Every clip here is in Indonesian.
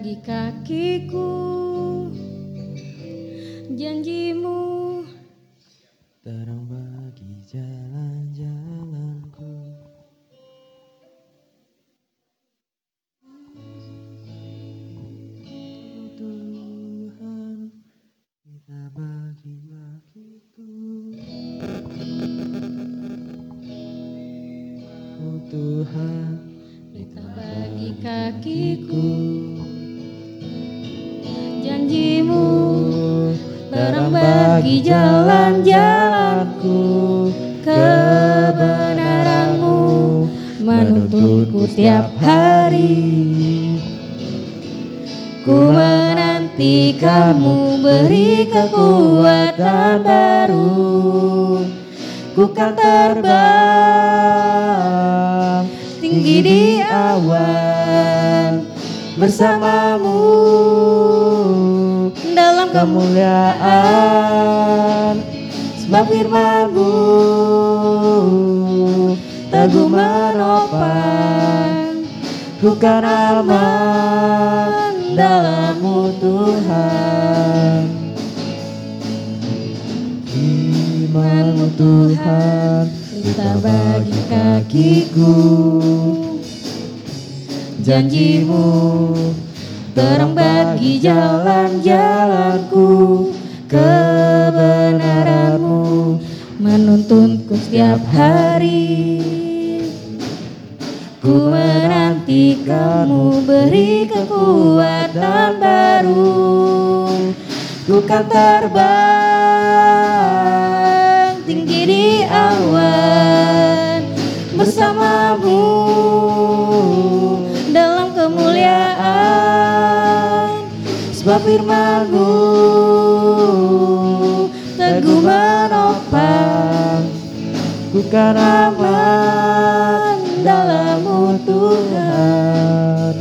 bagi kakiku. Kemuliaan. Sebab firmanmu teguh menopang. Ku kan aman dalammu Tuhan. Firmanmu Tuhan kita bagi kakiku. Janjimu terang bagi jalan-jalanku kebenaranmu menuntunku setiap hari. Ku menanti kamu beri kekuatan baru ku kan terbang tinggi di awan bersamamu. Dalam kemuliaan sebab firmanmu. Teguh menopang Ku kan aman dalammu Tuhan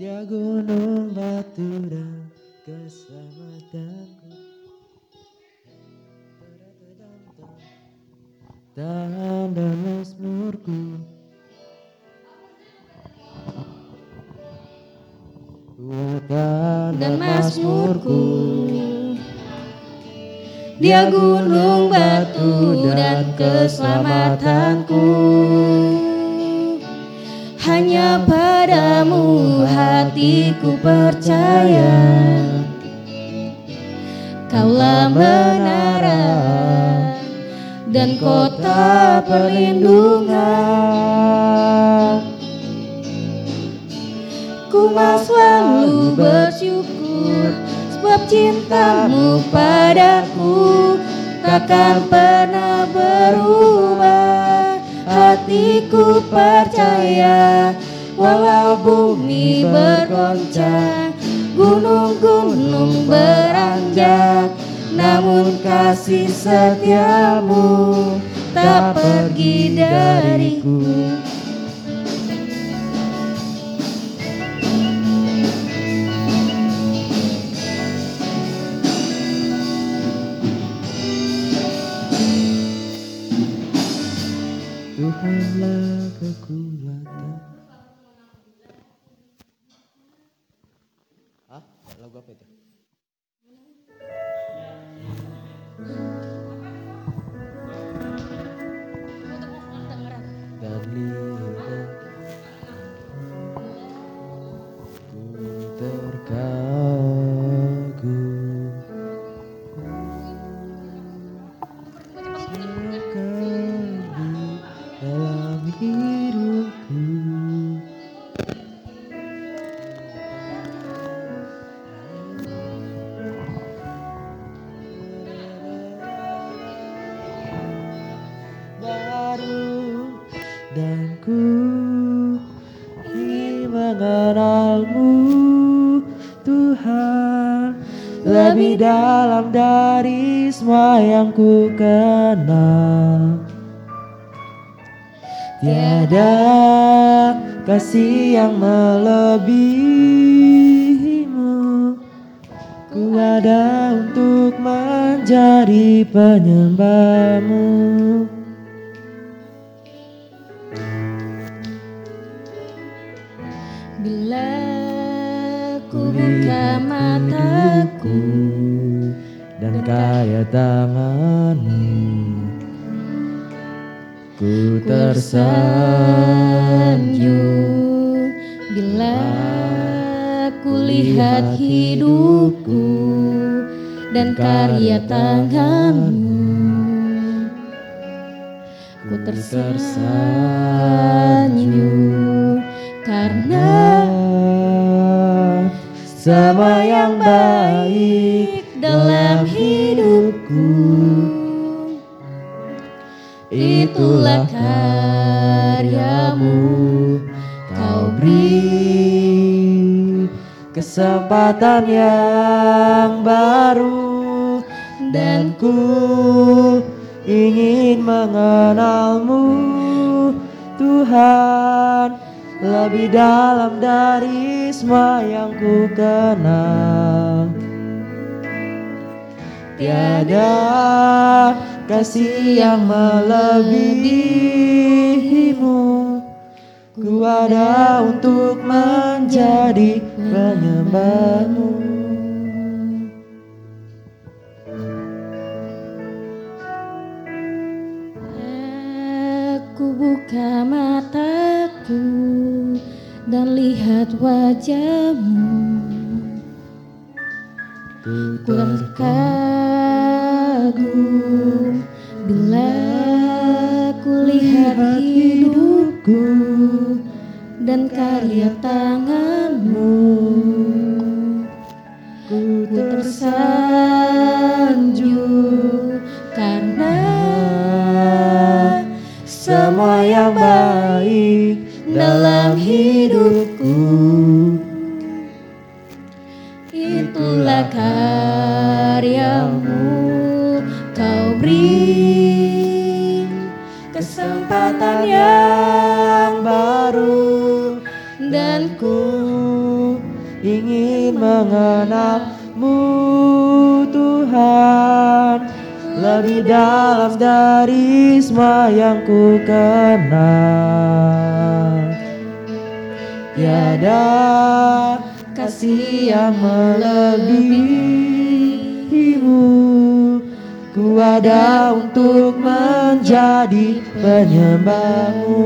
Dia gunung batu dan keselamatanku Tarat-tarat. dan Mazmurku Kuatkan dan Mazmurku Dia gunung batu dan keselamatanku padamu hatiku percaya. Kaulah menara dan kota perlindungan. Ku selalu bersyukur Sebab cintamu padaku Takkan pernah berubah. Hatiku percaya Walau bumi bergoncang Gunung-gunung beranjak Namun kasih setiamu Tak pergi dariku dalam dari semua yang ku kenal. Tiada kasih yang melebihimu. Ku ada untuk menjadi penyembahmu dan kaya tanganmu Ku tersanjung. Bila ku lihat hidupku dan karya tanganmu Ku tersanjung. Karena Semua yang baik dalam hidupku. Itulah karyamu. Kau beri kesempatan yang baru. Dan ku ingin mengenalmu. Tuhan Lebih dalam dari semua yang ku kenal Tiada kasih yang melebihimu. Ku ada untuk menjadi penyembahmu. Aku buka mataku dan lihat wajahmu. Ku Terkagum bila ku lihat hidupku dan karya tanganmu mengenalmu Tuhan lebih dalam dari semua yang ku kenal. Tiada kasih yang melebihimu Ku ada untuk menjadi penyembahmu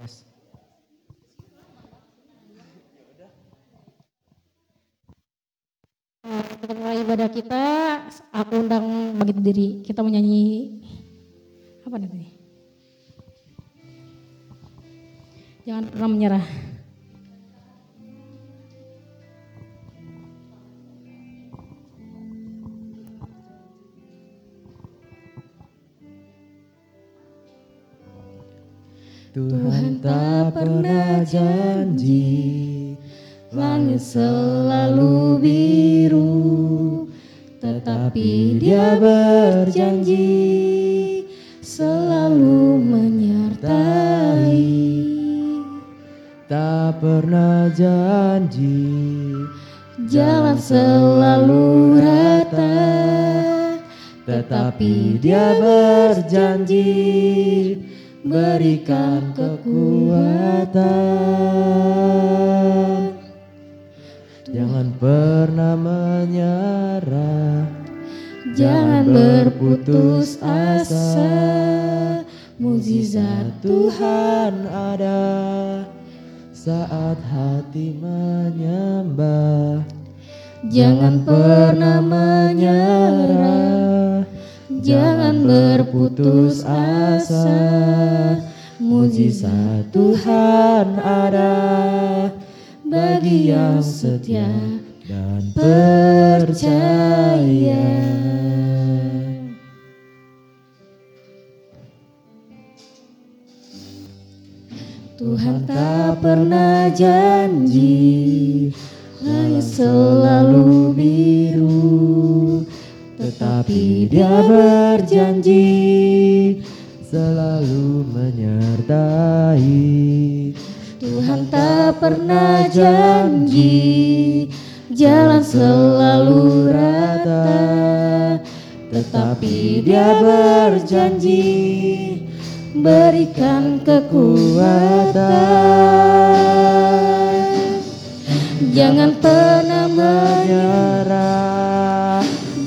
Setelah ibadah kita, aku undang bagi diri. Kita mau nyanyi apa nanti? Jangan pernah menyerah. Tuhan tak pernah janji Langit selalu biru Tetapi dia berjanji Selalu menyertai. Tak pernah janji Jalan selalu rata Tetapi dia berjanji berikan kekuatan. Jangan pernah menyerah. Jangan berputus asa. Mujizat Tuhan ada. Saat hati menyembah. Jangan pernah menyerah Jangan berputus asa. Mujizat Tuhan ada Bagi yang setia dan percaya. Tuhan tak pernah janji Langit selalu biru Tetapi dia berjanji Selalu menyertai. Tuhan tak pernah janji Jalan selalu rata. Tetapi dia berjanji Berikan kekuatan. Jangan pernah Menyerah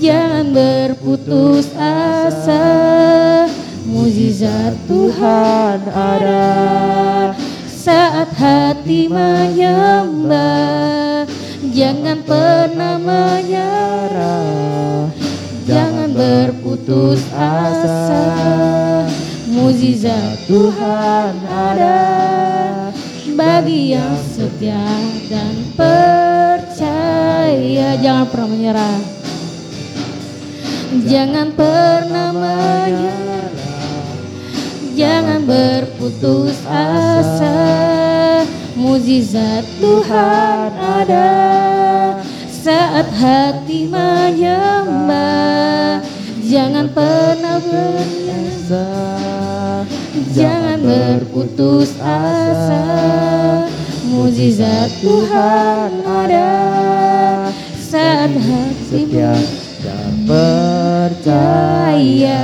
Jangan berputus asa. Mujizat Tuhan ada. Saat hati menyembah Jangan pernah menyerah. Jangan berputus asa. Mujizat Tuhan ada. Bagi yang setia dan percaya Jangan pernah menyerah Jangan pernah menyerah. Jangan berputus asa. Mujizat Tuhan ada. Saat hati menyembah Jangan pernah berasa Jangan berputus asa. Mujizat Tuhan ada. Saat hati dan percaya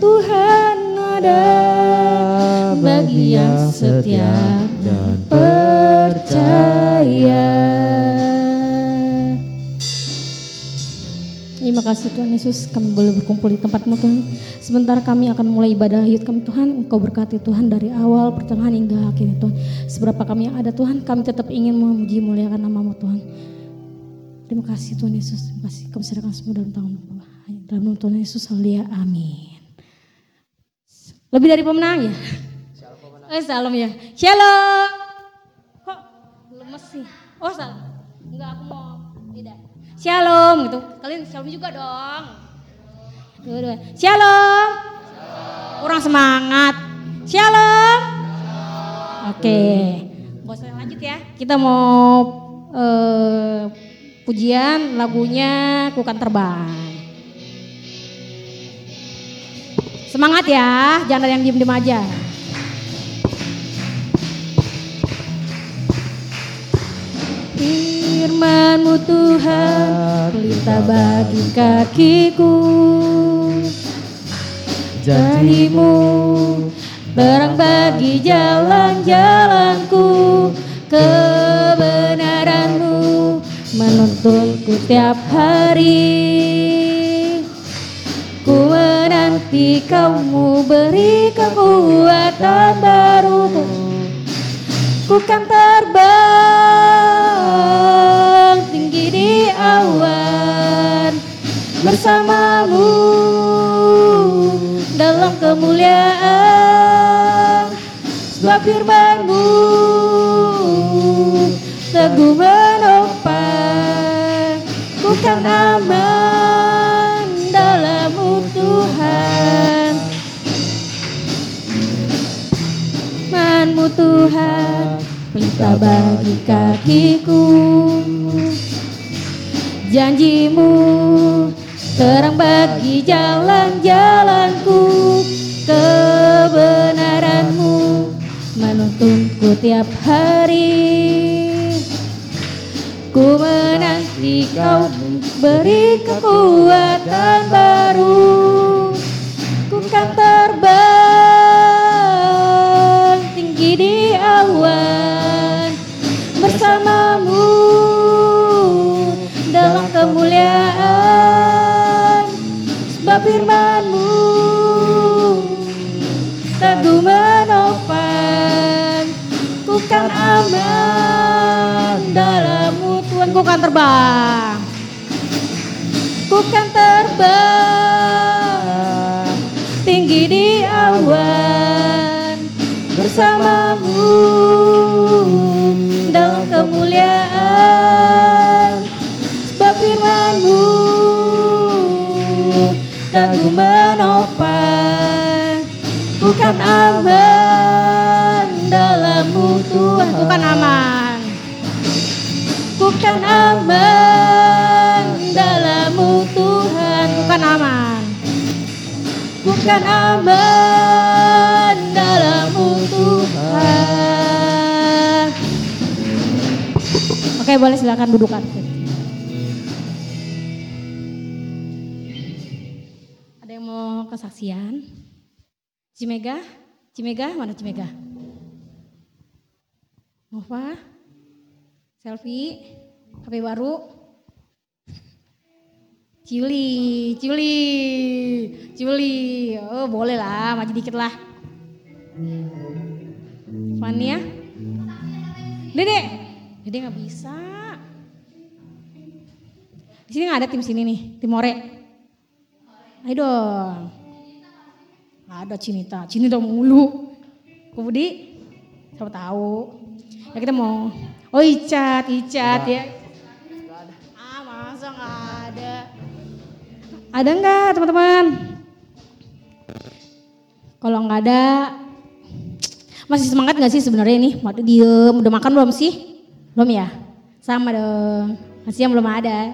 Tuhan ada bagi yang setia dan percaya. Terima kasih Tuhan Yesus kami boleh berkumpul di tempatmu Tuhan. Sebentar kami akan mulai ibadah yud kami Tuhan. Engkau berkati Tuhan dari awal, pertengahan hingga akhirnya Tuhan. Seberapa kami yang ada Tuhan, kami tetap ingin memuji muliakan namamu Tuhan. Terima kasih Tuhan Yesus. Terima kasih kami serahkan semua dalam tangan Bapa. Dalam nama Tuhan Yesus, haleluya, amin. Lebih dari pemenang ya? Eh, salam ya. Shalom. Kok lemes sih? Oh, salam. Enggak, aku mau tidak. Shalom gitu. Kalian shalom juga dong. Dua-dua. Shalom. Kurang semangat. Shalom. Oke. Gak usah lanjut ya. Kita mau eh, pujian lagunya Kukan Terbang. Semangat ya, jangan ada yang diem-diem aja. Firmanmu Tuhan, pelita bagi kakiku. Janjimu, terang bagi jalan-jalanku. Kebenaranmu menuntunku tiap hari. Ku menanti kamu beri kekuatan barumu Ku kan terbang tinggi di awan Bersamamu dalam kemuliaan Sebab firmanmu teguh menopang Ku kan aman dalammu Tuhan. Manmu Tuhan pelita bagi kakiku. Janjimu terang bagi jalan-jalanku. Kebenaranmu menuntunku tiap hari Ku menanti kau beri kekuatan baru. Ku kan terbang tinggi di awan Bersamamu dalam kemuliaan. Sebab firmanmu teguh menopang. Ku kan aman dalammu Tuhan ku kan terbang. Ku kan terbang. Tinggi di awan Bersamamu dalam kemuliaan. Sebab firmanmu teguh menopang. Bukan aman dalammu Tuhan. Bukan aman bukan aman dalammu Tuhan. Bukan aman. Bukan aman dalammu Tuhan. Oke boleh silakan dudukan ada yang mau kesaksian? Cimega Cimega mana Cimega Nova? Selfie? HP baru. Cili, Cili, Cili. Oh boleh lah, maju dikit lah. Fania, Dede, Dede nggak bisa. Di sini nggak ada tim sini nih, tim More. Ayo dong. Nggak ada Cinita, Cinita mulu. Kok Budi? Siapa tahu. Ya kita mau, oh Icat, Icat ya. Ah masa nggak ada. Ada nggak teman-teman? Kalau nggak ada, masih semangat nggak sih sebenarnya ini? Waktu diem, udah makan belum sih? Belum ya? Sama dong. Masih yang belum ada.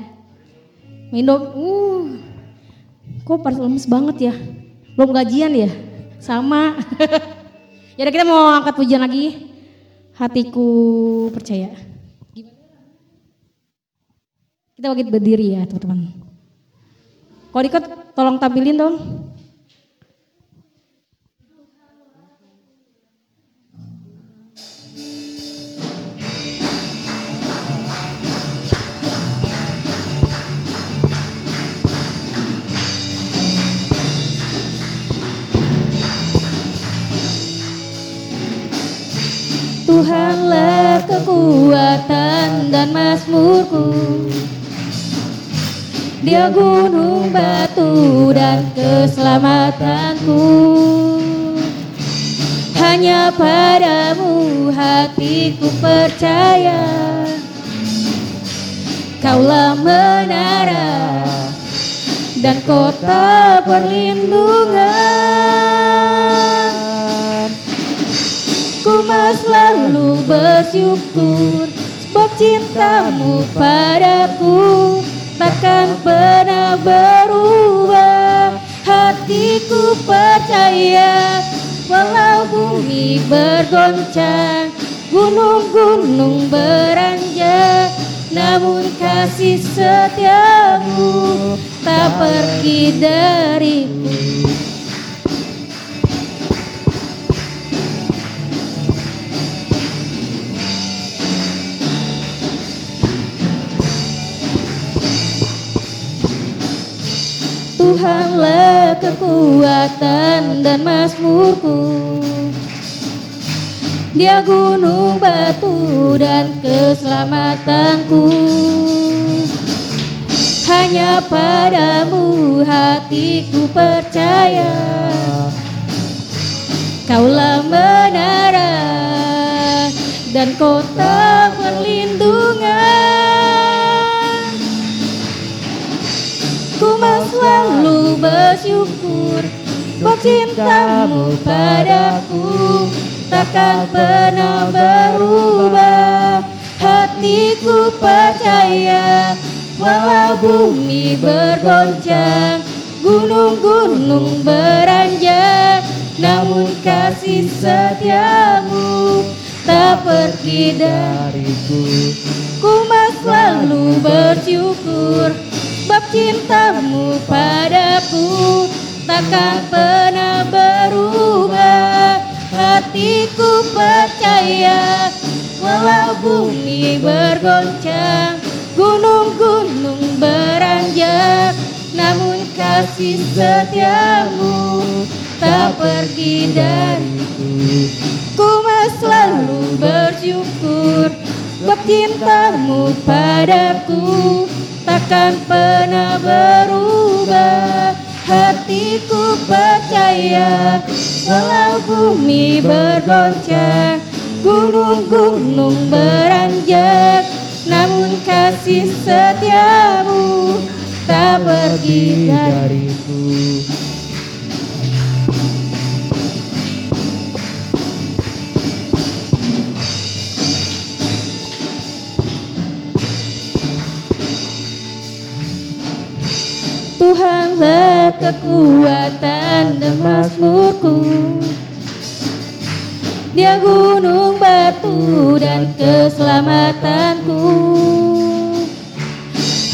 Minum, uh, kok pada lemes banget ya? Belum gajian ya? Sama. ya kita mau angkat pujian lagi. Hatiku percaya. Kita bagi berdiri ya teman-teman. Ikut tolong tampilin dong. Tuhanlah kekuatan dan mazmurku Dia gunung batu dan keselamatanku. Hanya padamu hatiku percaya. Kaulah menara dan kota perlindungan. Ku selalu bersyukur Sebab cintamu padaku Takkan pernah berubah. Hatiku percaya Walau bumi bergoncang Gunung-gunung beranjak Namun kasih setiamu Tak pergi dariku Tuhanlah kekuatan dan mazmurku. Dia gunung batu dan keselamatanku. Hanya padamu hatiku percaya. Kaulah menara dan kota perlindungan bersyukur. Sebab cintamu padaku Takkan pernah berubah. Hatiku percaya Walau bumi bergoncang Gunung-gunung beranjak. Namun kasih setiamu Tak pergi dariku. Ku selalu bersyukur cintamu padaku takkan pernah berubah. Hatiku percaya walau bumi bergoncang Gunung-gunung beranjak. Namun kasih setiamu tak pergi dariku. Ku mau selalu bersyukur Sebab cintamu padaku takkan pernah berubah. Hatiku percaya Walau bumi bergoncang Gunung-gunung beranjak. Namun kasih setiamu Tak pergi dariku Tuhanlah kekuatan dan mazmurku Dia gunung batu dan keselamatanku.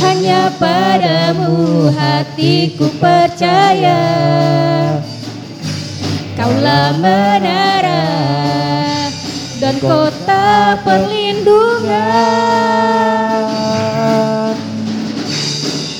Hanya padamu hatiku percaya. Kaulah menara dan kota perlindungan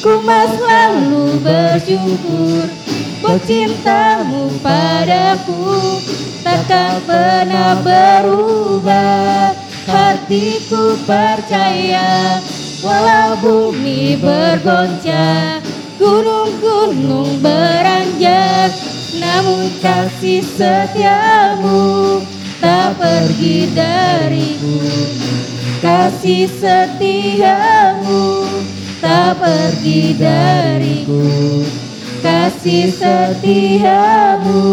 Ku mas selalu bersyukur Buat cintamu padaku Takkan pernah berubah. Hatiku percaya Walau bumi bergoncang Gunung-gunung beranjak Namun kasih setiamu Tak pergi dariku. Kasih setiamu Tak pergi dariku. Kasih setiamu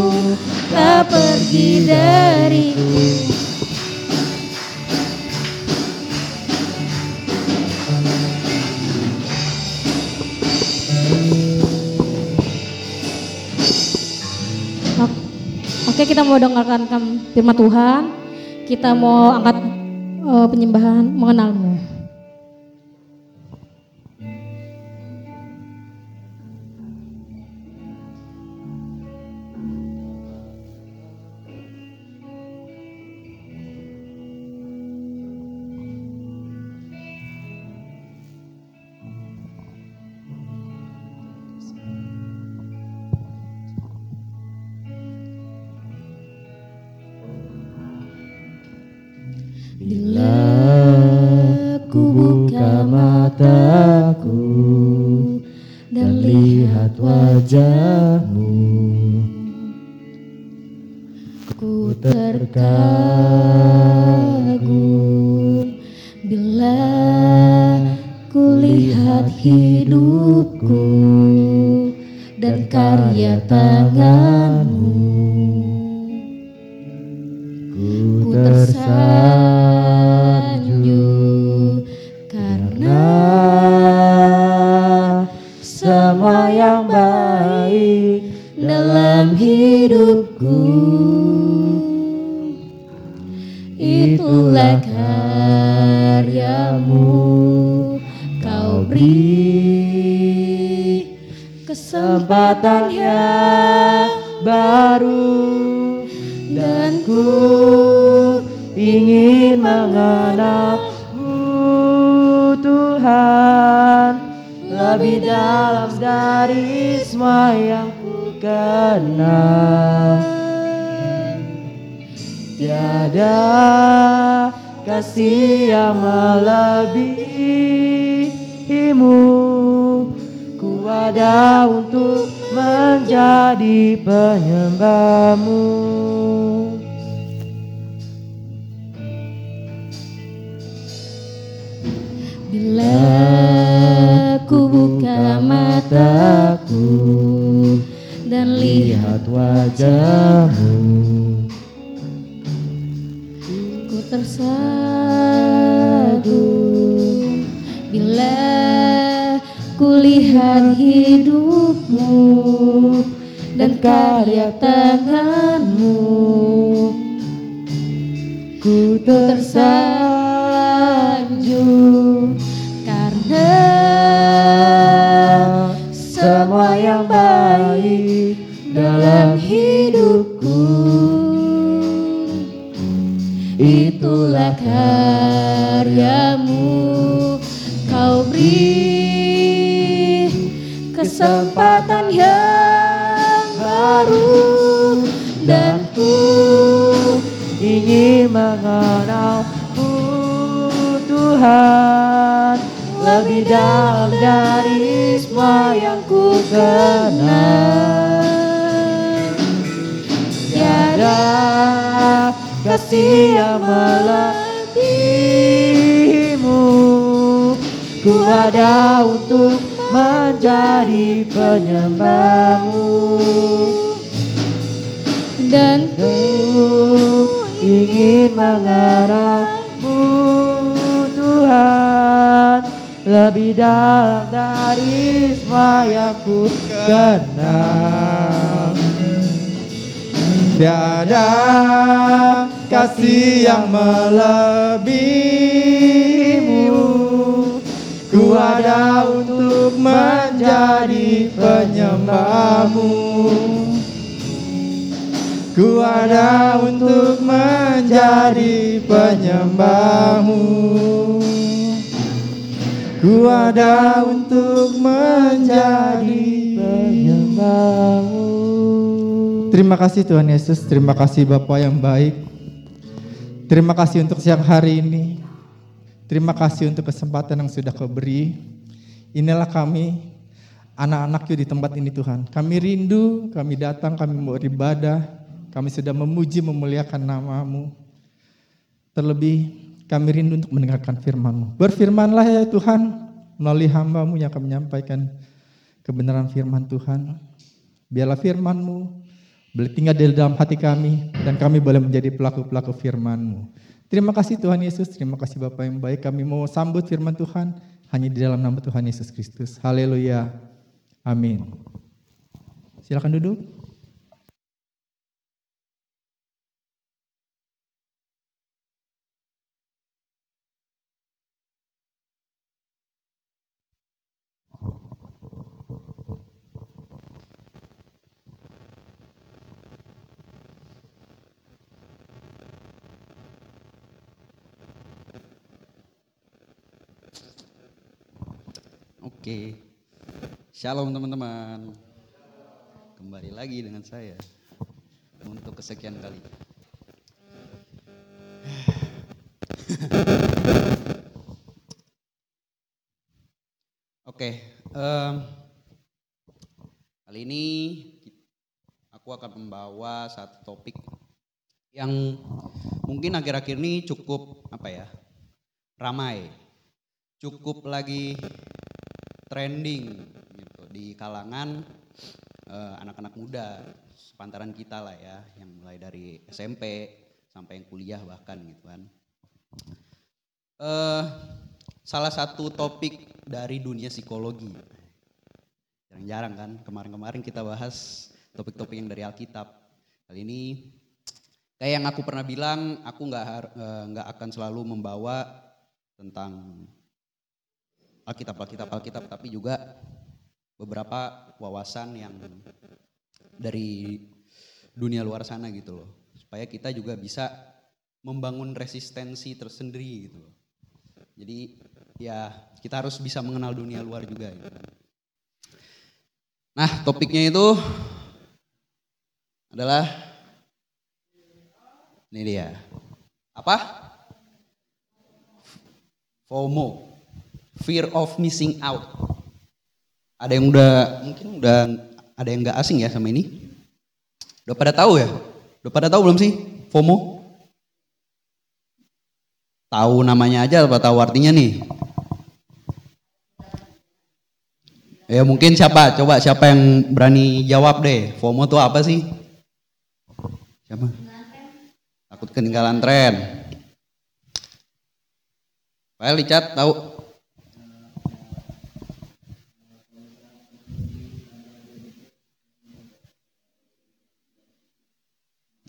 Tak pergi dariku. Oke kita mau dengarkan firman Tuhan. Kita mau angkat uh, penyembahan mengenalmu lihat Tuhan lebih dalam dari semua yang ku kenal. Tiada kasih yang melebihimu. Ku ada untuk menjadi penyembahmu Bila ku buka mataku dan lihat wajahmu Ku tersagum bila ku lihat hidupmu dan karya tanganmu Ku tersanjung semua yang baik dalam hidupku. Itulah karyamu. Kau beri kesempatan yang baru. Dan ku ingin mengenalmu Tuhan lebih dalam dari semua yang ku kenal. Tiada kasih yang melebihimu. Ku ada untuk menjadi penyembahmu. Dan ku ingin mengenalmu Tuhan lebih dalam dari semua yang ku kenal. Tiada kasih yang melebihimu. Ku ada untuk menjadi penyembahmu. Ku ada untuk menjadi penyembahmu Ku ada untuk menjadi penyembahmu. Terima kasih Tuhan Yesus, terima kasih Bapak yang baik. Terima kasih untuk siang hari ini. Terima kasih untuk kesempatan yang sudah kau beri. Inilah kami anak-anak di tempat ini Tuhan. Kami rindu, kami datang, kami mau beribadah. Kami sudah memuji, memuliakan namamu. Terlebih kami rindu untuk mendengarkan firman-Mu. Berfirmanlah ya Tuhan, melalui hamba-Mu yang akan menyampaikan kebenaran firman Tuhan. Biarlah firman-Mu boleh tinggal di dalam hati kami, dan kami boleh menjadi pelaku-pelaku firman-Mu. Terima kasih Tuhan Yesus, terima kasih Bapak yang baik. Kami mau sambut firman Tuhan hanya di dalam nama Tuhan Yesus Kristus. Haleluya. Amin. Silakan duduk. Oke. Shalom teman-teman. Kembali lagi dengan saya untuk kesekian kali. Oke, em, kali ini aku akan membawa satu topik yang mungkin akhir-akhir ini cukup apa ya ramai, cukup lagi trending gitu di kalangan eh, anak-anak muda sepantaran kita lah ya, yang mulai dari SMP sampai yang kuliah bahkan gitu kan. Eh, salah satu topik dari dunia psikologi. Jarang-jarang kan, kemarin-kemarin kita bahas topik-topik yang dari Alkitab. Kali ini kayak yang aku pernah bilang, aku nggak eh, nggak akan selalu membawa tentang Alkitab, Alkitab, Alkitab, tapi juga beberapa wawasan yang dari dunia luar sana gitu loh. Supaya kita juga bisa membangun resistensi tersendiri gitu loh. Jadi ya kita harus bisa mengenal dunia luar juga gitu. Nah topiknya itu adalah ini dia. Apa? FOMO. Fear of missing out. Ada yang udah mungkin udah ada yang nggak asing ya sama ini? Udah pada tahu ya? Udah pada tahu belum sih FOMO? Tahu namanya aja apa tahu artinya nih? Ya mungkin siapa? Coba siapa yang berani jawab deh. FOMO tuh apa sih? Siapa? Takut ketinggalan tren. Pak Licat tahu?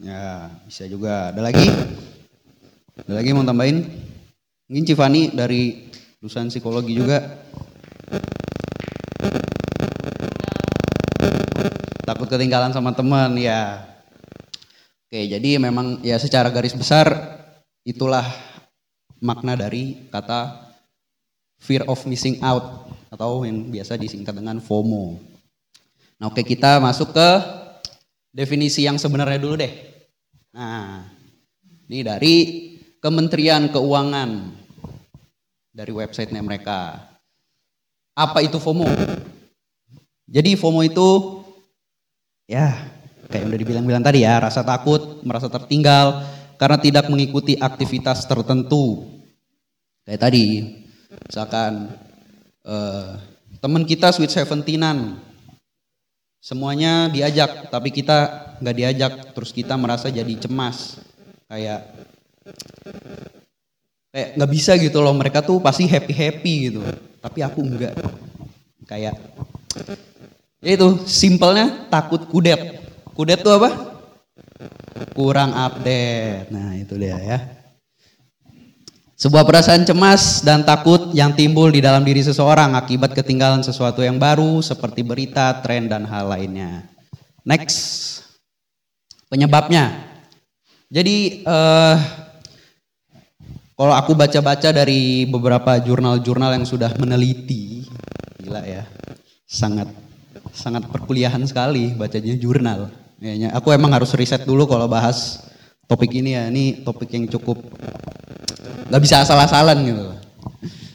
Ya, bisa juga. Ada lagi? Ada lagi mau tambahin? Mungkin Cifani dari lulusan psikologi juga. Takut ketinggalan sama teman, ya. Oke, jadi memang ya secara garis besar itulah makna dari kata fear of missing out atau yang biasa disingkat dengan FOMO. Nah, oke kita masuk ke definisi yang sebenarnya dulu deh. Nah, ini dari Kementerian Keuangan dari websitenya mereka. Apa itu FOMO? Jadi FOMO itu ya kayak yang udah dibilang-bilang tadi ya, rasa takut, merasa tertinggal karena tidak mengikuti aktivitas tertentu. Kayak tadi, misalkan eh, teman kita sweet seventeenan semuanya diajak tapi kita nggak diajak. Terus kita merasa jadi cemas. Kayak kayak nggak bisa gitu loh. Mereka tuh pasti happy happy gitu. Tapi aku enggak kayak ya itu simpelnya takut kudet kudet tuh apa? Kurang update. Nah itu dia ya Sebuah perasaan cemas dan takut yang timbul di dalam diri seseorang akibat ketinggalan sesuatu yang baru seperti berita, tren, dan hal lainnya. Next, penyebabnya. Jadi eh, kalau aku baca-baca dari beberapa jurnal-jurnal yang sudah meneliti, gila ya, sangat sangat perkuliahan sekali bacanya jurnal. Aku emang harus riset dulu kalau bahas topik ini ya. Ini topik yang cukup nggak bisa asal-asalan gitu.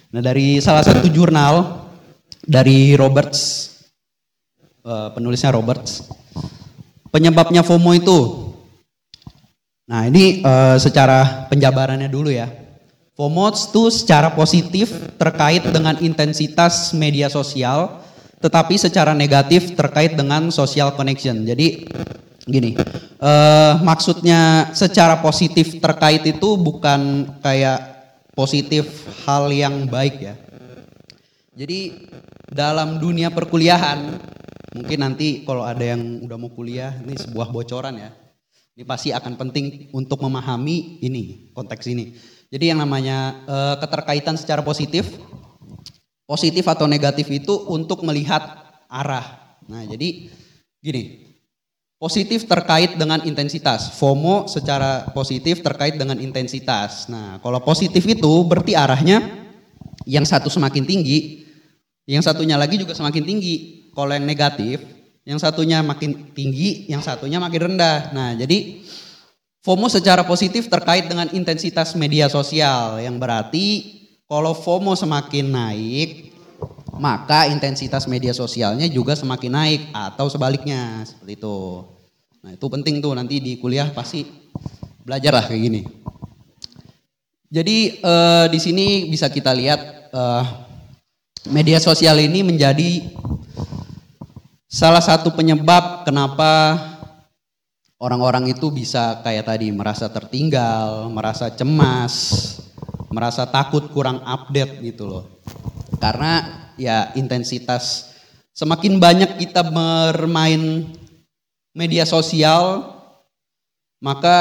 Nah dari salah satu jurnal dari Roberts, uh, penulisnya Roberts, penyebabnya FOMO itu. Nah ini uh, secara penjabarannya dulu ya. FOMO itu secara positif terkait dengan intensitas media sosial, tetapi secara negatif terkait dengan social connection. Jadi gini, uh, maksudnya secara positif terkait itu bukan kayak positif hal yang baik ya. Jadi dalam dunia perkuliahan, mungkin nanti kalau ada yang udah mau kuliah, ini sebuah bocoran ya. Ini pasti akan penting untuk memahami ini, konteks ini. Jadi yang namanya uh, keterkaitan secara positif, positif atau negatif itu untuk melihat arah. Nah jadi gini, Positif terkait dengan intensitas. FOMO secara positif terkait dengan intensitas. Nah, kalau positif itu berarti arahnya yang satu semakin tinggi, yang satunya lagi juga semakin tinggi. Kalau yang negatif, yang satunya makin tinggi, yang satunya makin rendah. Nah, jadi FOMO secara positif terkait dengan intensitas media sosial, yang berarti kalau FOMO semakin naik, maka intensitas media sosialnya juga semakin naik atau sebaliknya seperti itu. Nah itu penting tuh nanti di kuliah pasti belajar lah kayak gini. Jadi eh, di sini bisa kita lihat eh, media sosial ini menjadi salah satu penyebab kenapa orang-orang itu bisa kayak tadi merasa tertinggal, merasa cemas, merasa takut kurang update gitu loh. Karena ya intensitas semakin banyak kita bermain media sosial maka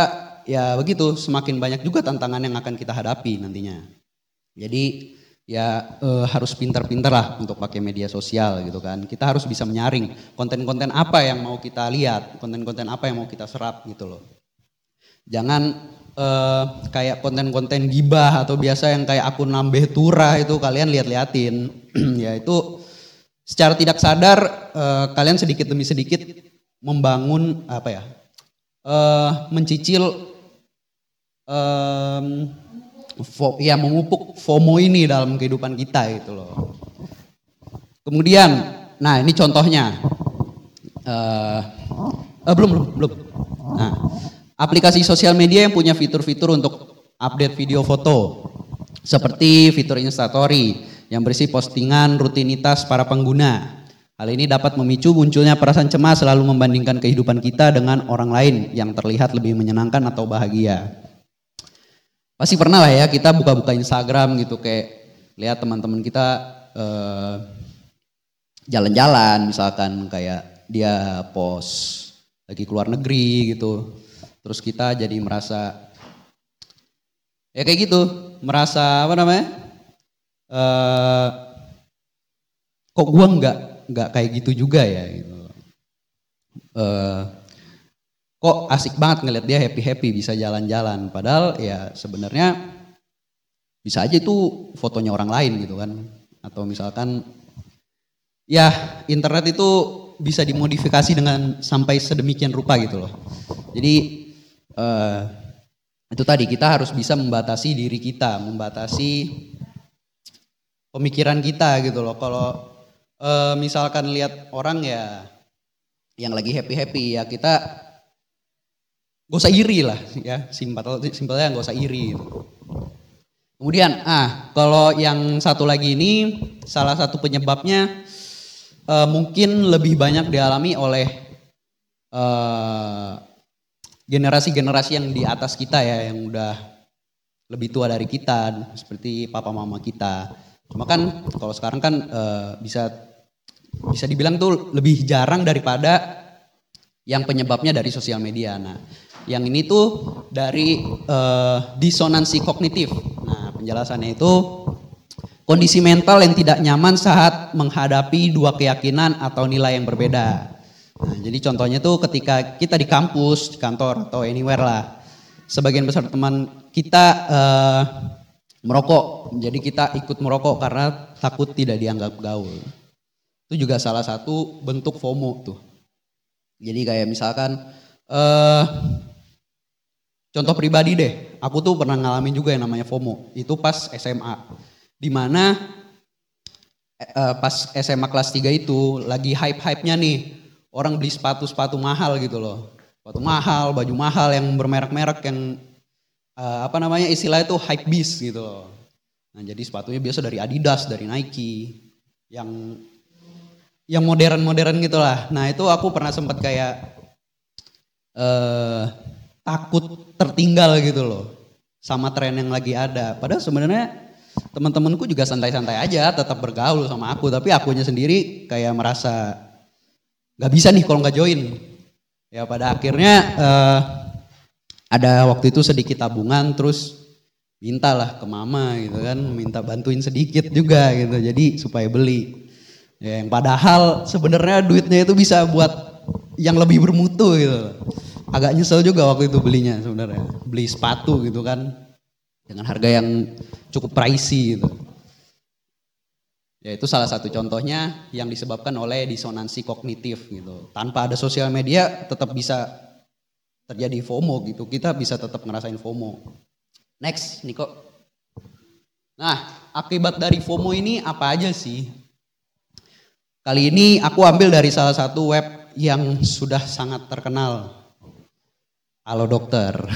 ya begitu semakin banyak juga tantangan yang akan kita hadapi nantinya. Jadi ya e, harus pintar-pintar lah untuk pakai media sosial gitu kan. Kita harus bisa menyaring konten-konten apa yang mau kita lihat, konten-konten apa yang mau kita serap gitu loh. Jangan e, kayak konten-konten gibah atau biasa yang kayak akun nambah turah itu kalian lihat-liatin. ya itu secara tidak sadar e, kalian sedikit demi sedikit membangun apa ya? Uh, mencicil um, fo, ya memupuk FOMO ini dalam kehidupan kita itu loh. Kemudian, nah ini contohnya. Uh, uh, belum belum belum. Nah, aplikasi sosial media yang punya fitur-fitur untuk update video foto seperti fitur Instastory yang berisi postingan rutinitas para pengguna. Hal ini dapat memicu munculnya perasaan cemas selalu membandingkan kehidupan kita dengan orang lain yang terlihat lebih menyenangkan atau bahagia. Pasti pernah lah ya kita buka-buka Instagram gitu kayak lihat teman-teman kita eh, jalan-jalan misalkan kayak dia post lagi keluar negeri gitu. Terus kita jadi merasa ya kayak gitu, merasa apa namanya? Eh, kok gua enggak nggak kayak gitu juga ya gitu. Uh, kok asik banget ngeliat dia happy happy bisa jalan-jalan padahal ya sebenarnya bisa aja itu fotonya orang lain gitu kan atau misalkan ya internet itu bisa dimodifikasi dengan sampai sedemikian rupa gitu loh jadi uh, itu tadi kita harus bisa membatasi diri kita membatasi pemikiran kita gitu loh kalau uh, misalkan lihat orang ya yang lagi happy happy ya kita gak usah iri lah ya simpel simpelnya gak usah iri gitu. kemudian ah kalau yang satu lagi ini salah satu penyebabnya uh, mungkin lebih banyak dialami oleh generasi generasi-generasi yang di atas kita ya yang udah lebih tua dari kita seperti papa mama kita cuma kan kalau sekarang kan uh, bisa bisa dibilang tuh lebih jarang daripada yang penyebabnya dari sosial media. Nah, yang ini tuh dari uh, disonansi kognitif. Nah, penjelasannya itu kondisi mental yang tidak nyaman saat menghadapi dua keyakinan atau nilai yang berbeda. Nah, jadi contohnya tuh ketika kita di kampus, di kantor atau anywhere lah. Sebagian besar teman kita eh, merokok, jadi kita ikut merokok karena takut tidak dianggap gaul. Itu juga salah satu bentuk FOMO tuh. Jadi kayak misalkan eh contoh pribadi deh, aku tuh pernah ngalamin juga yang namanya FOMO. Itu pas SMA. Di mana eh, pas SMA kelas 3 itu lagi hype-hype-nya nih. Orang beli sepatu-sepatu mahal gitu loh. Sepatu mahal, baju mahal yang bermerek-merek yang eh, apa namanya istilah itu hype beast gitu loh. Nah, jadi sepatunya biasa dari Adidas, dari Nike yang yang modern-modern gitu lah. Nah, itu aku pernah sempat kayak eh takut tertinggal gitu loh sama tren yang lagi ada. Padahal sebenarnya teman-temanku juga santai-santai aja, tetap bergaul sama aku, tapi akunya sendiri kayak merasa nggak bisa nih kalau nggak join. Ya pada akhirnya eh, ada waktu itu sedikit tabungan, terus mintalah ke mama gitu kan, minta bantuin sedikit juga gitu, jadi supaya beli. Ya, yang padahal sebenarnya duitnya itu bisa buat yang lebih bermutu gitu. Agak nyesel juga waktu itu belinya sebenarnya. Beli sepatu gitu kan dengan harga yang cukup pricey gitu. Ya itu salah satu contohnya yang disebabkan oleh disonansi kognitif gitu. Tanpa ada sosial media tetap bisa terjadi FOMO gitu. Kita bisa tetap ngerasain FOMO. Next, Niko. Nah, akibat dari FOMO ini apa aja sih? Kali ini aku ambil dari salah satu web yang sudah sangat terkenal. Halo dokter.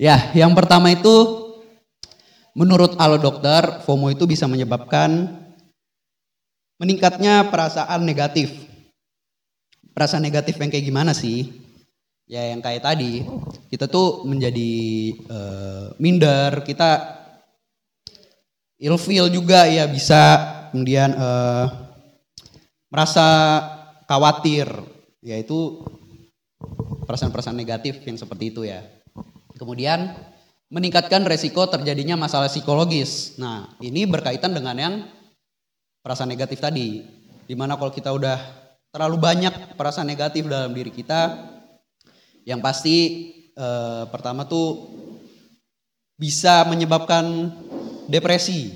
ya, yang pertama itu menurut Halo dokter, FOMO itu bisa menyebabkan meningkatnya perasaan negatif. Perasaan negatif yang kayak gimana sih? Ya yang kayak tadi, kita tuh menjadi eh, minder, kita ilfeel juga ya bisa kemudian eh, merasa khawatir, yaitu perasaan-perasaan negatif yang seperti itu ya. Kemudian meningkatkan resiko terjadinya masalah psikologis. Nah ini berkaitan dengan yang perasaan negatif tadi. Di mana kalau kita udah terlalu banyak perasaan negatif dalam diri kita, yang pasti eh, pertama tuh bisa menyebabkan depresi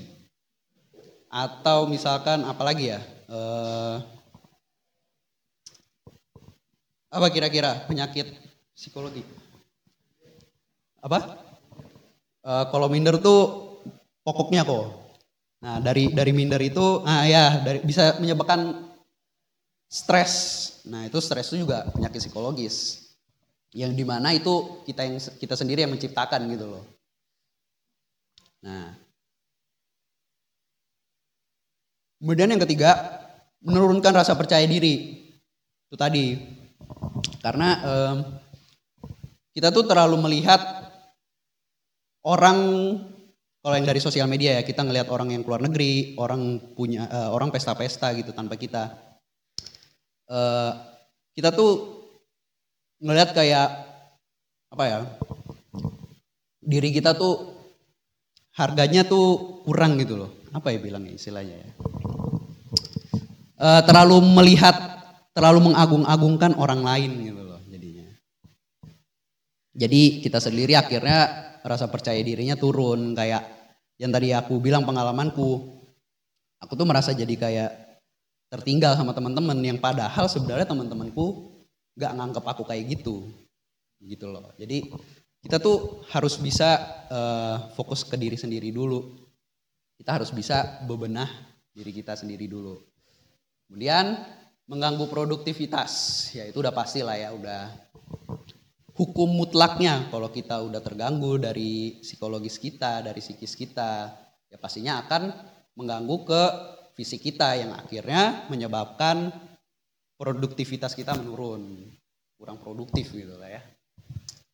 atau misalkan apalagi ya eh, apa kira-kira penyakit psikologi apa Eh, kalau minder tuh pokoknya kok. Nah dari dari minder itu ah ya dari bisa menyebabkan stres. Nah itu stres itu juga penyakit psikologis. Yang di mana itu kita yang kita sendiri yang menciptakan gitu loh. Nah. Kemudian yang ketiga, menurunkan rasa percaya diri. Itu tadi. Karena em, kita tuh terlalu melihat orang kalau yang dari sosial media ya, kita ngelihat orang yang keluar negeri, orang punya eh, orang pesta-pesta gitu tanpa kita. Eh, kita tuh ngelihat kayak apa ya? Diri kita tuh harganya tuh kurang gitu loh. Apa ya bilangnya istilahnya ya? Eh, terlalu melihat, terlalu mengagung-agungkan orang lain gitu loh jadinya. Jadi kita sendiri akhirnya rasa percaya dirinya turun kayak yang tadi aku bilang pengalamanku. Aku tuh merasa jadi kayak tertinggal sama teman-teman yang padahal sebenarnya teman-temanku nggak nganggep aku kayak gitu. Gitu loh. Jadi kita tuh harus bisa eh, fokus ke diri sendiri dulu. Kita harus bisa bebenah diri kita sendiri dulu. Kemudian mengganggu produktivitas, ya itu udah pasti lah ya, udah hukum mutlaknya kalau kita udah terganggu dari psikologis kita, dari psikis kita, ya pastinya akan mengganggu ke fisik kita yang akhirnya menyebabkan produktivitas kita menurun, kurang produktif gitu lah ya.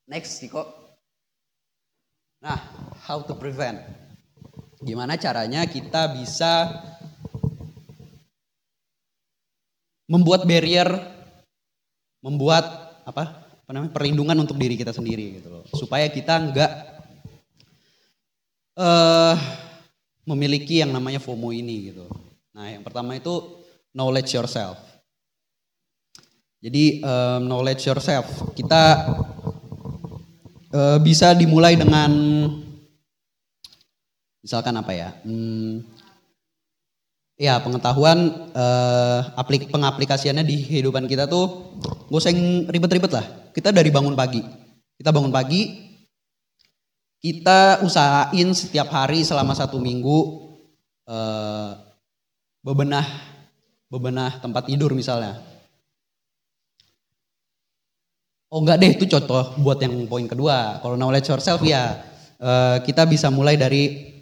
Next, Tiko. Nah, how to prevent? Gimana caranya kita bisa membuat barrier, membuat apa, apa namanya perlindungan untuk diri kita sendiri gitu loh, supaya kita nggak eh memiliki yang namanya FOMO ini gitu. Nah, yang pertama itu knowledge yourself. Jadi em, knowledge yourself kita eh, bisa dimulai dengan misalkan apa ya? Hmm, ya pengetahuan eh, aplik pengaplikasiannya di kehidupan kita tuh gak usah ribet-ribet lah. Kita dari bangun pagi. Kita bangun pagi, kita usahain setiap hari selama satu minggu eh, bebenah bebenah tempat tidur misalnya. Oh enggak deh itu contoh buat yang poin kedua. Kalau knowledge yourself ya eh, kita bisa mulai dari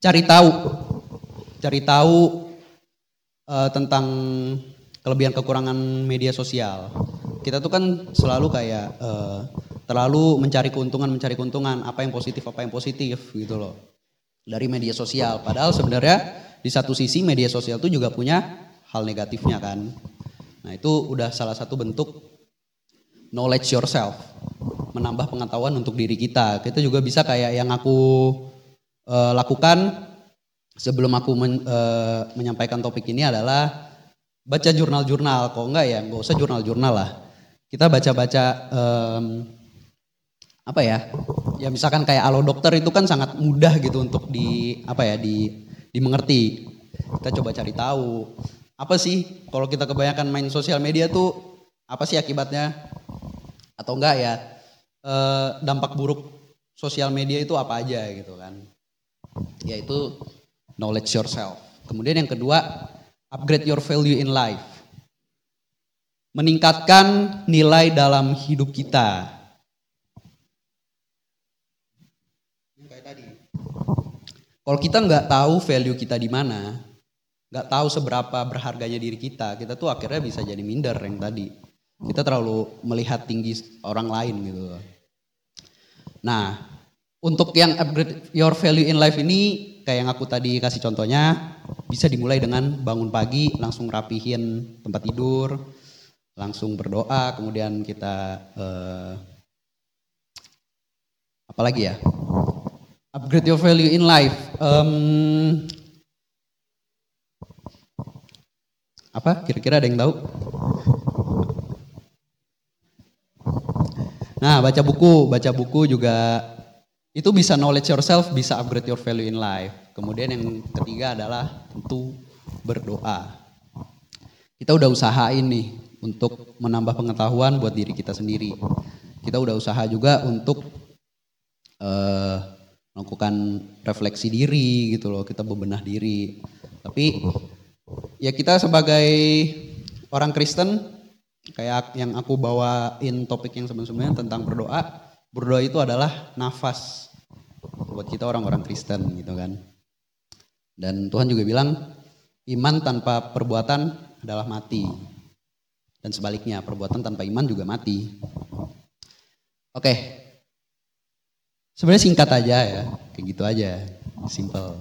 cari tahu, cari tahu eh, tentang kelebihan kekurangan media sosial. Kita tuh kan selalu kayak eh, terlalu mencari keuntungan, mencari keuntungan, apa yang positif, apa yang positif gitu loh. Dari media sosial. Padahal sebenarnya di satu sisi media sosial itu juga punya hal negatifnya kan. Nah itu udah salah satu bentuk knowledge yourself. Menambah pengetahuan untuk diri kita. Kita juga bisa kayak yang aku eh, lakukan sebelum aku men- eh, menyampaikan topik ini adalah baca jurnal-jurnal. Kok enggak ya, enggak usah jurnal-jurnal lah. Kita baca-baca em, apa ya? Ya misalkan kayak alo dokter itu kan sangat mudah gitu untuk di apa ya di dimengerti. Kita coba cari tahu apa sih kalau kita kebanyakan main sosial media tuh apa sih akibatnya? Atau enggak ya eh, dampak buruk sosial media itu apa aja gitu kan? Yaitu knowledge yourself. Kemudian yang kedua, upgrade your value in life. Meningkatkan nilai dalam hidup kita. Kalau kita nggak tahu value kita di mana, nggak tahu seberapa berharganya diri kita, kita tuh akhirnya bisa jadi minder yang tadi. Kita terlalu melihat tinggi orang lain gitu. Nah, untuk yang upgrade your value in life ini kayak yang aku tadi kasih contohnya bisa dimulai dengan bangun pagi langsung rapihin tempat tidur, langsung berdoa, kemudian kita eh, apa lagi ya? Upgrade your value in life. Em, apa? Kira-kira ada yang tahu? Nah, baca buku, baca buku juga itu bisa knowledge yourself, bisa upgrade your value in life. Kemudian yang ketiga adalah tentu berdoa. Kita udah usahain nih untuk menambah pengetahuan buat diri kita sendiri. Kita udah usaha juga untuk eh, melakukan refleksi diri gitu loh, kita bebenah diri. Tapi ya kita sebagai orang Kristen kayak yang aku bawain topik yang sebelum-sebelumnya tentang berdoa, berdoa itu adalah nafas buat kita orang-orang Kristen gitu kan. Dan Tuhan juga bilang iman tanpa perbuatan adalah mati. Dan sebaliknya perbuatan tanpa iman juga mati. Oke. Sebenarnya singkat aja ya, kayak gitu aja, simple.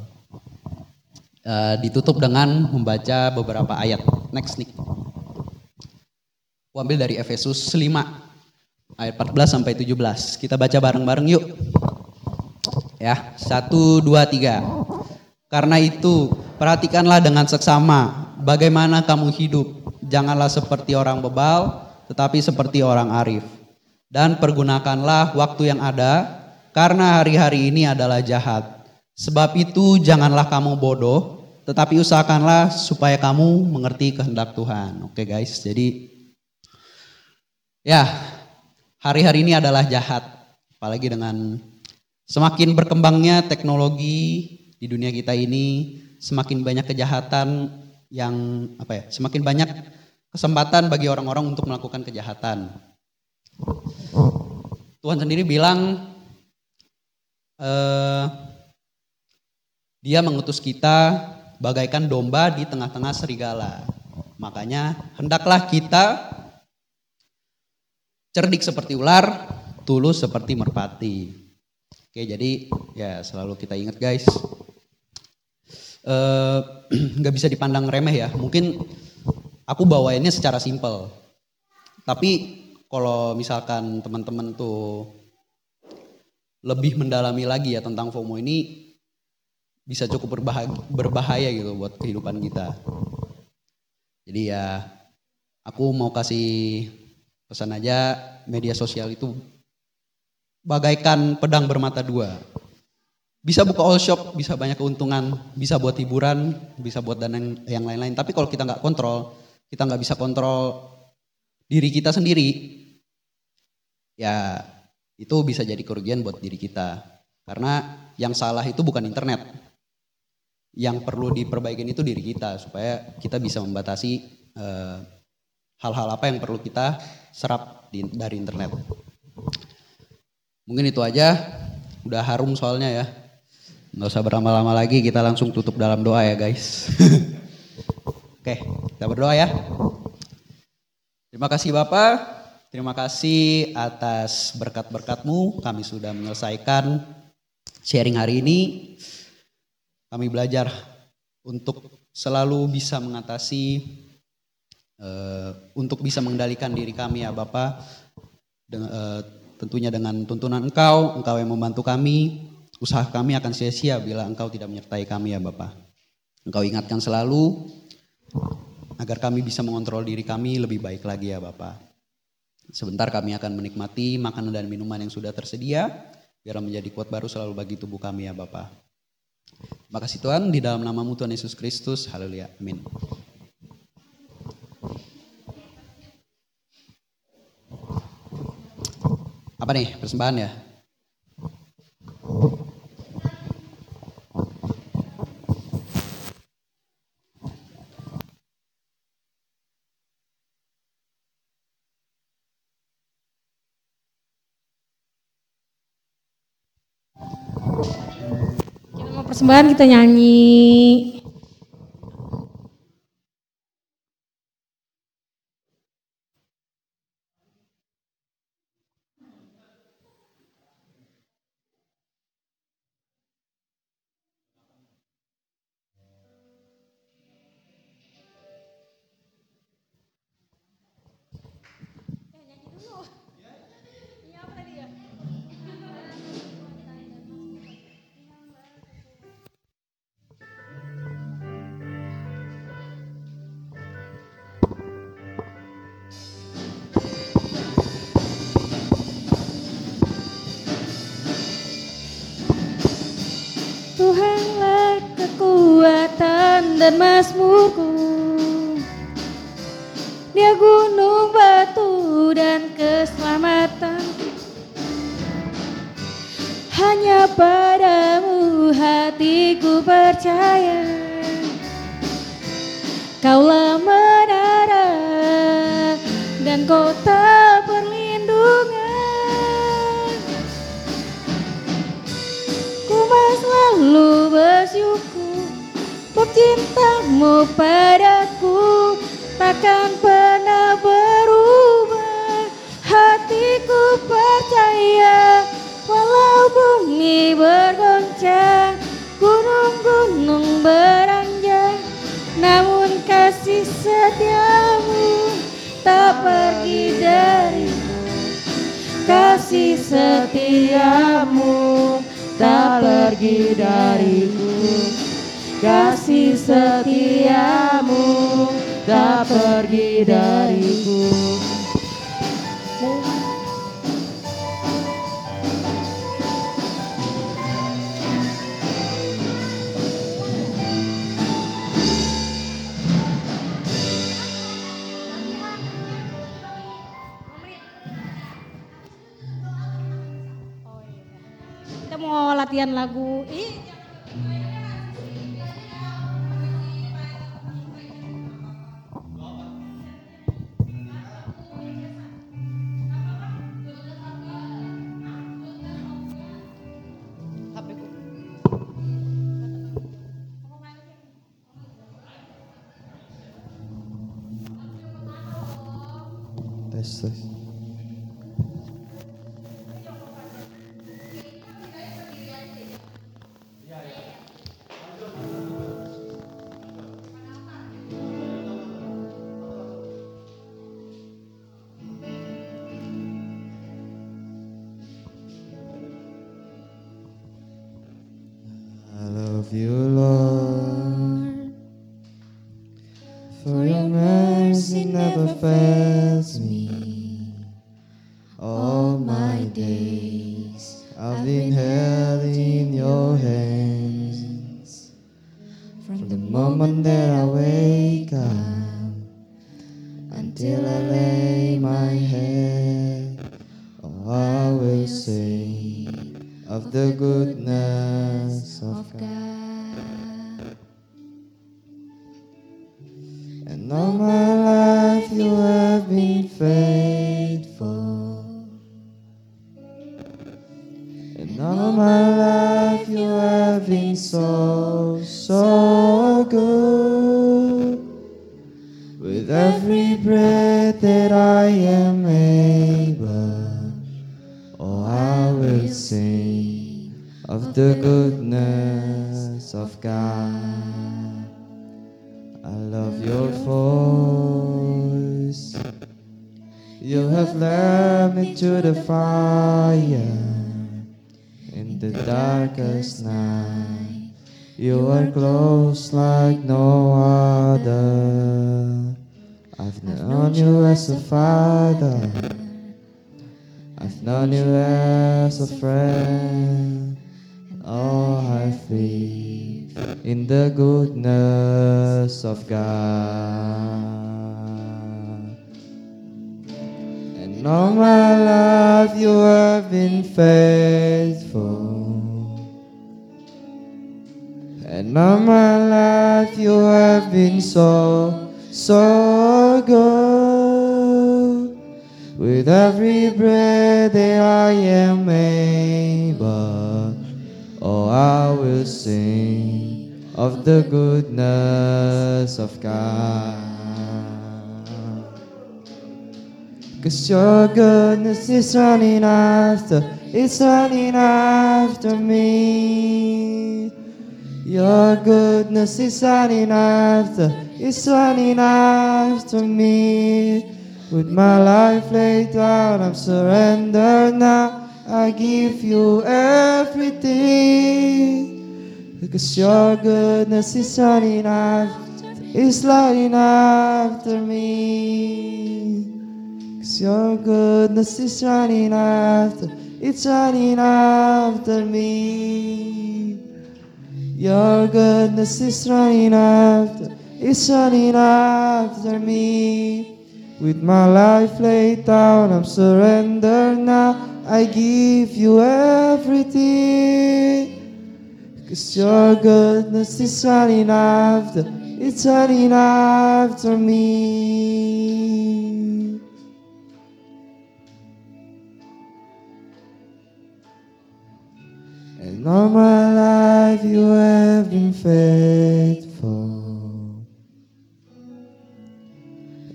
Eh, ditutup dengan membaca beberapa ayat. Next nih. Aku ambil dari Efesus 5 ayat 14 sampai 17. Kita baca bareng-bareng yuk. Ya, satu, dua, tiga. Karena itu, perhatikanlah dengan seksama bagaimana kamu hidup. Janganlah seperti orang bebal, tetapi seperti orang arif. Dan pergunakanlah waktu yang ada, karena hari-hari ini adalah jahat. Sebab itu janganlah kamu bodoh, tetapi usahakanlah supaya kamu mengerti kehendak Tuhan. Oke guys, jadi ya hari-hari ini adalah jahat. Apalagi dengan semakin berkembangnya teknologi di dunia kita ini, semakin banyak kejahatan yang apa ya? Semakin banyak kesempatan bagi orang-orang untuk melakukan kejahatan. Tuhan sendiri bilang eh, dia mengutus kita bagaikan domba di tengah-tengah serigala. Makanya hendaklah kita cerdik seperti ular, tulus seperti merpati. Oke, jadi ya selalu kita ingat guys, eh, nggak bisa dipandang remeh ya. Mungkin aku bawainnya secara simpel, tapi kalau misalkan teman-teman tuh lebih mendalami lagi ya tentang FOMO ini bisa cukup berbahaya, berbahaya gitu buat kehidupan kita. Jadi ya aku mau kasih pesan aja media sosial itu bagaikan pedang bermata dua. Bisa buka all shop, bisa banyak keuntungan, bisa buat hiburan, bisa buat dan yang- yang lain-lain. Tapi kalau kita nggak kontrol, kita nggak bisa kontrol diri kita sendiri, ya itu bisa jadi kerugian buat diri kita. Karena yang salah itu bukan internet. Yang perlu diperbaikin itu diri kita supaya kita bisa membatasi eh, hal-hal apa yang perlu kita serap di- dari internet. Mungkin itu aja. Udah harum soalnya ya. Nggak usah berlama-lama lagi, kita langsung tutup dalam doa ya guys. Oke, kita berdoa ya. Terima kasih Bapak, terima kasih atas berkat-berkatmu. Kami sudah menyelesaikan sharing hari ini. Kami belajar untuk selalu bisa mengatasi, eh, untuk bisa mengendalikan diri kami ya Bapak. Dengan, eh, tentunya dengan tuntunan Engkau, Engkau yang membantu kami. Usaha kami akan sia-sia bila Engkau tidak menyertai kami ya Bapak. Engkau ingatkan selalu agar kami bisa mengontrol diri kami lebih baik lagi ya Bapak. Sebentar kami akan menikmati makanan dan minuman yang sudah tersedia, biar menjadi kuat baru selalu bagi tubuh kami ya Bapak. Terima kasih Tuhan, di dalam namamu Tuhan Yesus Kristus, haleluya, amin. Apa nih persembahan ya? Kita mau persembahan kita nyanyi. Kota perlindungan. Ku selalu bersyukur Sebab cintamu padaku Takkan pernah dariku kasih setiamu tak pergi dariku. Kasih setiamu tak pergi dariku latihan lagu No the goodness of God. Cause your goodness is running after, it's running after me. Your goodness is running after, it's running after me. With my life laid down, I'm surrendered now. I give you everything. Because your goodness is running after, it's running after me. Cause your goodness is running after, it's running after me. Your goodness is running after, it's running after me. With my life laid down, I'm surrendered now. I give you everything. Cause your goodness is running after, it's running after me. And all my life you have been faithful.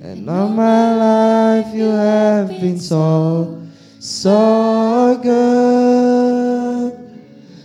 And all my life you have been so, so good.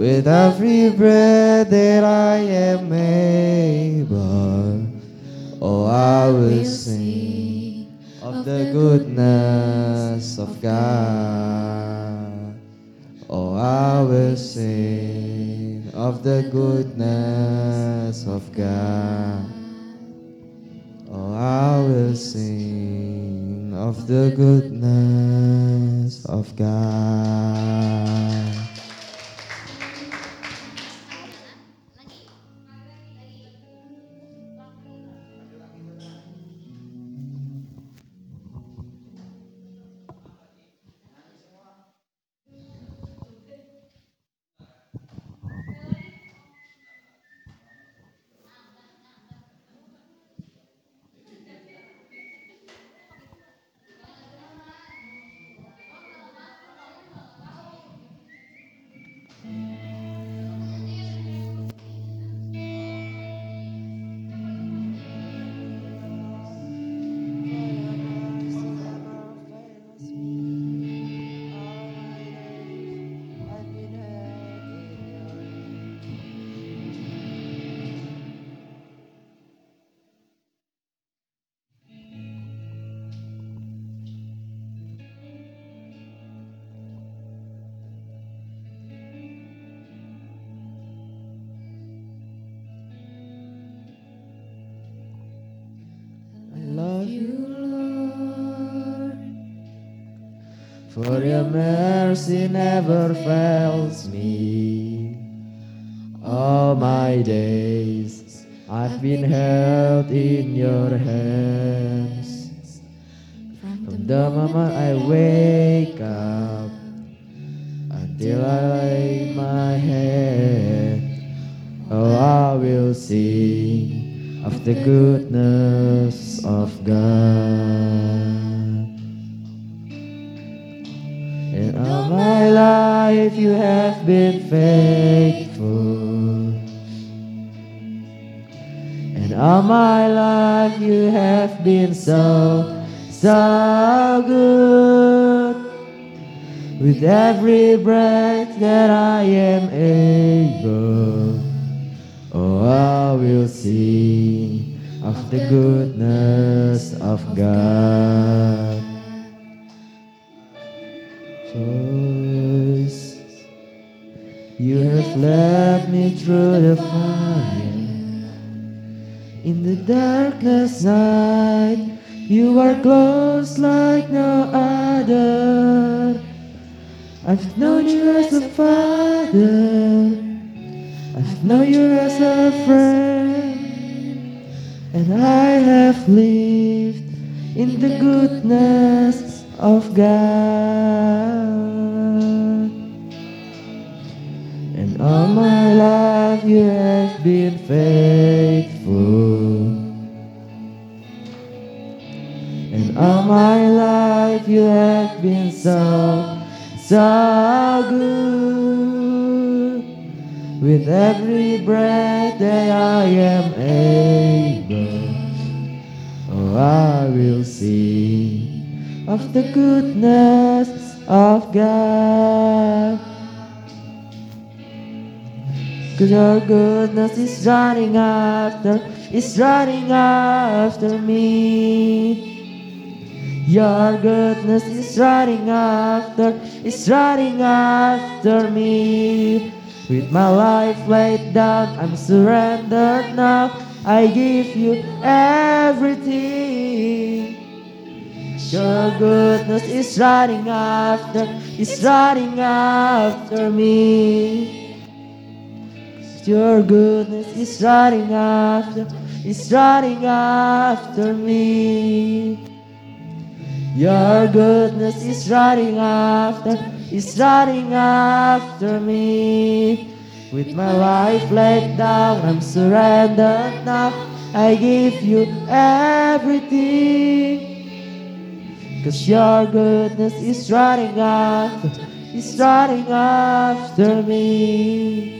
With every breath that I am able, oh, I will sing of the goodness of God. Oh, I will sing of the goodness of God. Oh, I will sing of the goodness of God. For your mercy never fails me. All my days I've been held in your hands. From the moment I wake up until I lay my head, oh, I will sing of the goodness With every breath that I am able, oh, I will sing of the goodness of God. Choice. You have led me through the fire. In the darkness night, you are close like no other. I've known you as a father. I've known you as a friend. And I have lived in the goodness of God. And all my life you have been faithful. And all my life you have been so, so good. With every breath that I am able, oh, I will sing of the goodness of God. Cause your goodness is running after, is running after me. Your goodness is running after, is running after me. With my life laid down, I'm surrendered now. I give you everything. Your goodness is running after, is running after me. Your goodness is running after, is running after me. Your goodness is running after, is running after me. With my life laid down, I'm surrendered now. I give you everything. Cause your goodness is running after, is running after me.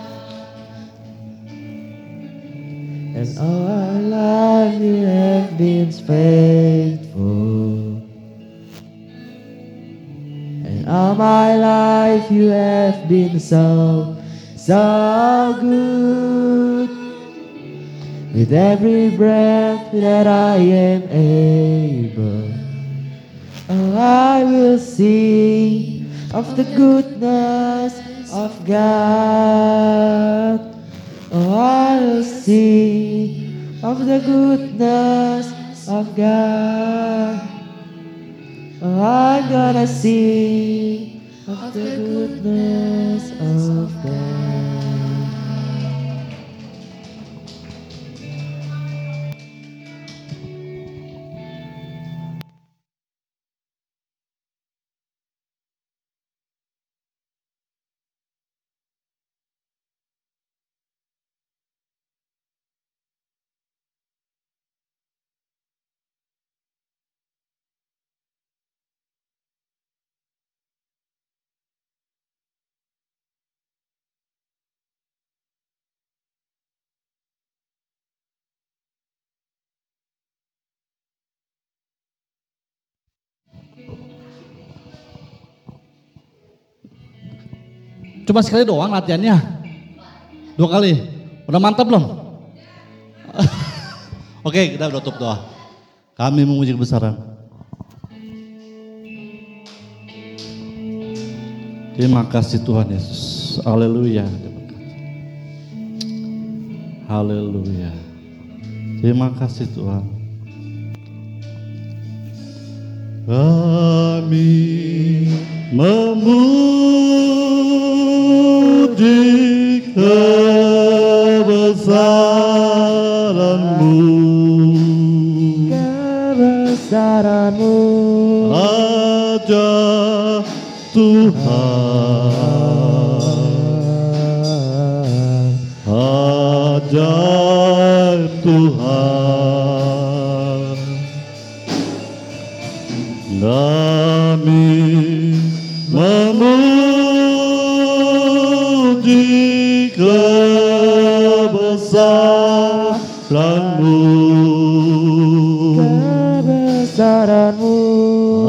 And all our life you have been faithful. And all my life you have been so, so good. With every breath that I am able, oh, I will sing of the goodness of God. Oh, I will sing of the goodness of God. I'm gonna sing of the goodness of God. Cuma sekali doang latihannya. Dua kali. Udah mantap belum? Oke, kita tutup doa. Kami memuji kebesaran. Terima kasih Tuhan Yesus. Haleluya. Haleluya. Terima kasih Tuhan. Kami memuji kebesaranmu. Kebesaranmu Raja Tuhan Ajaib Tuhan Kami kebesaranmu. Kebesaranmu.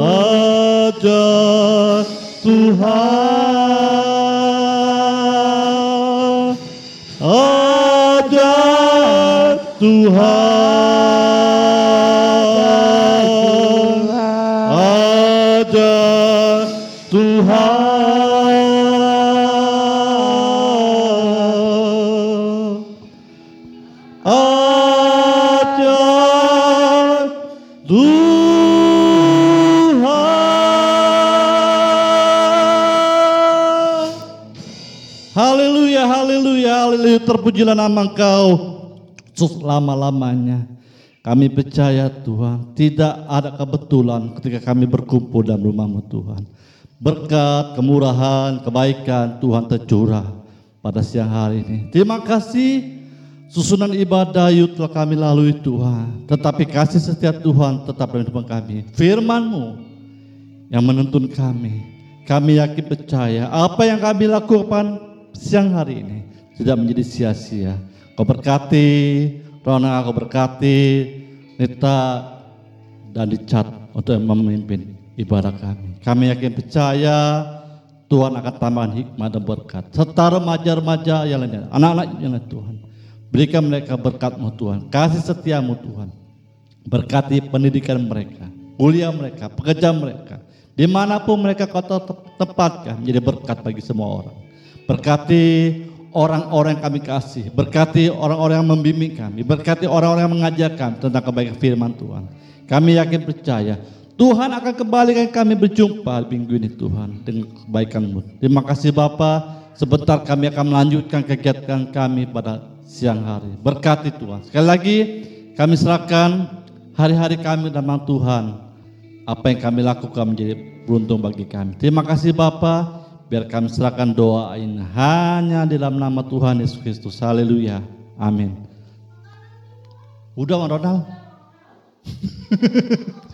Aja Tuhan. Aja Tuhan Terpujilah nama Engkau selama-lamanya. Kami percaya Tuhan, tidak ada kebetulan ketika kami berkumpul dalam rumahmu Tuhan. Berkat, kemurahan, kebaikan Tuhan tercurah pada siang hari ini. Terima kasih susunan ibadah yuk telah kami lalui Tuhan. Tetapi kasih setiap Tuhan tetap dalam kami. Firmanmu yang menuntun kami. Kami yakin percaya apa yang kami lakukan siang hari ini tidak menjadi sia-sia. Kau berkati, Rona kau berkati, Nita dan dicat untuk memimpin ibadah kami. Kami yakin percaya Tuhan akan tambahkan hikmah dan berkat. Serta remaja-remaja yang lainnya, anak-anak yang lain Tuhan. Berikan mereka berkatmu Tuhan, kasih setiamu Tuhan. Berkati pendidikan mereka, kuliah mereka, pekerjaan mereka. Di mana pun mereka kau te- tempatkan menjadi berkat bagi semua orang. Berkati orang-orang yang kami kasih. Berkati orang-orang yang membimbing kami. Berkati orang-orang yang mengajar kami tentang kebaikan firman Tuhan. Kami yakin percaya Tuhan akan kembalikan kami berjumpa minggu ini Tuhan dengan kebaikanmu. Terima kasih Bapa. Sebentar kami akan melanjutkan kegiatan kami pada siang hari. Berkati Tuhan. Sekali lagi kami serahkan hari-hari kami dalam Tuhan. Apa yang kami lakukan menjadi beruntung bagi kami. Terima kasih Bapa. Biar kami serahkan doa ini hanya dalam nama Tuhan Yesus Kristus. Haleluya. Amin. Udah Bang Ronald?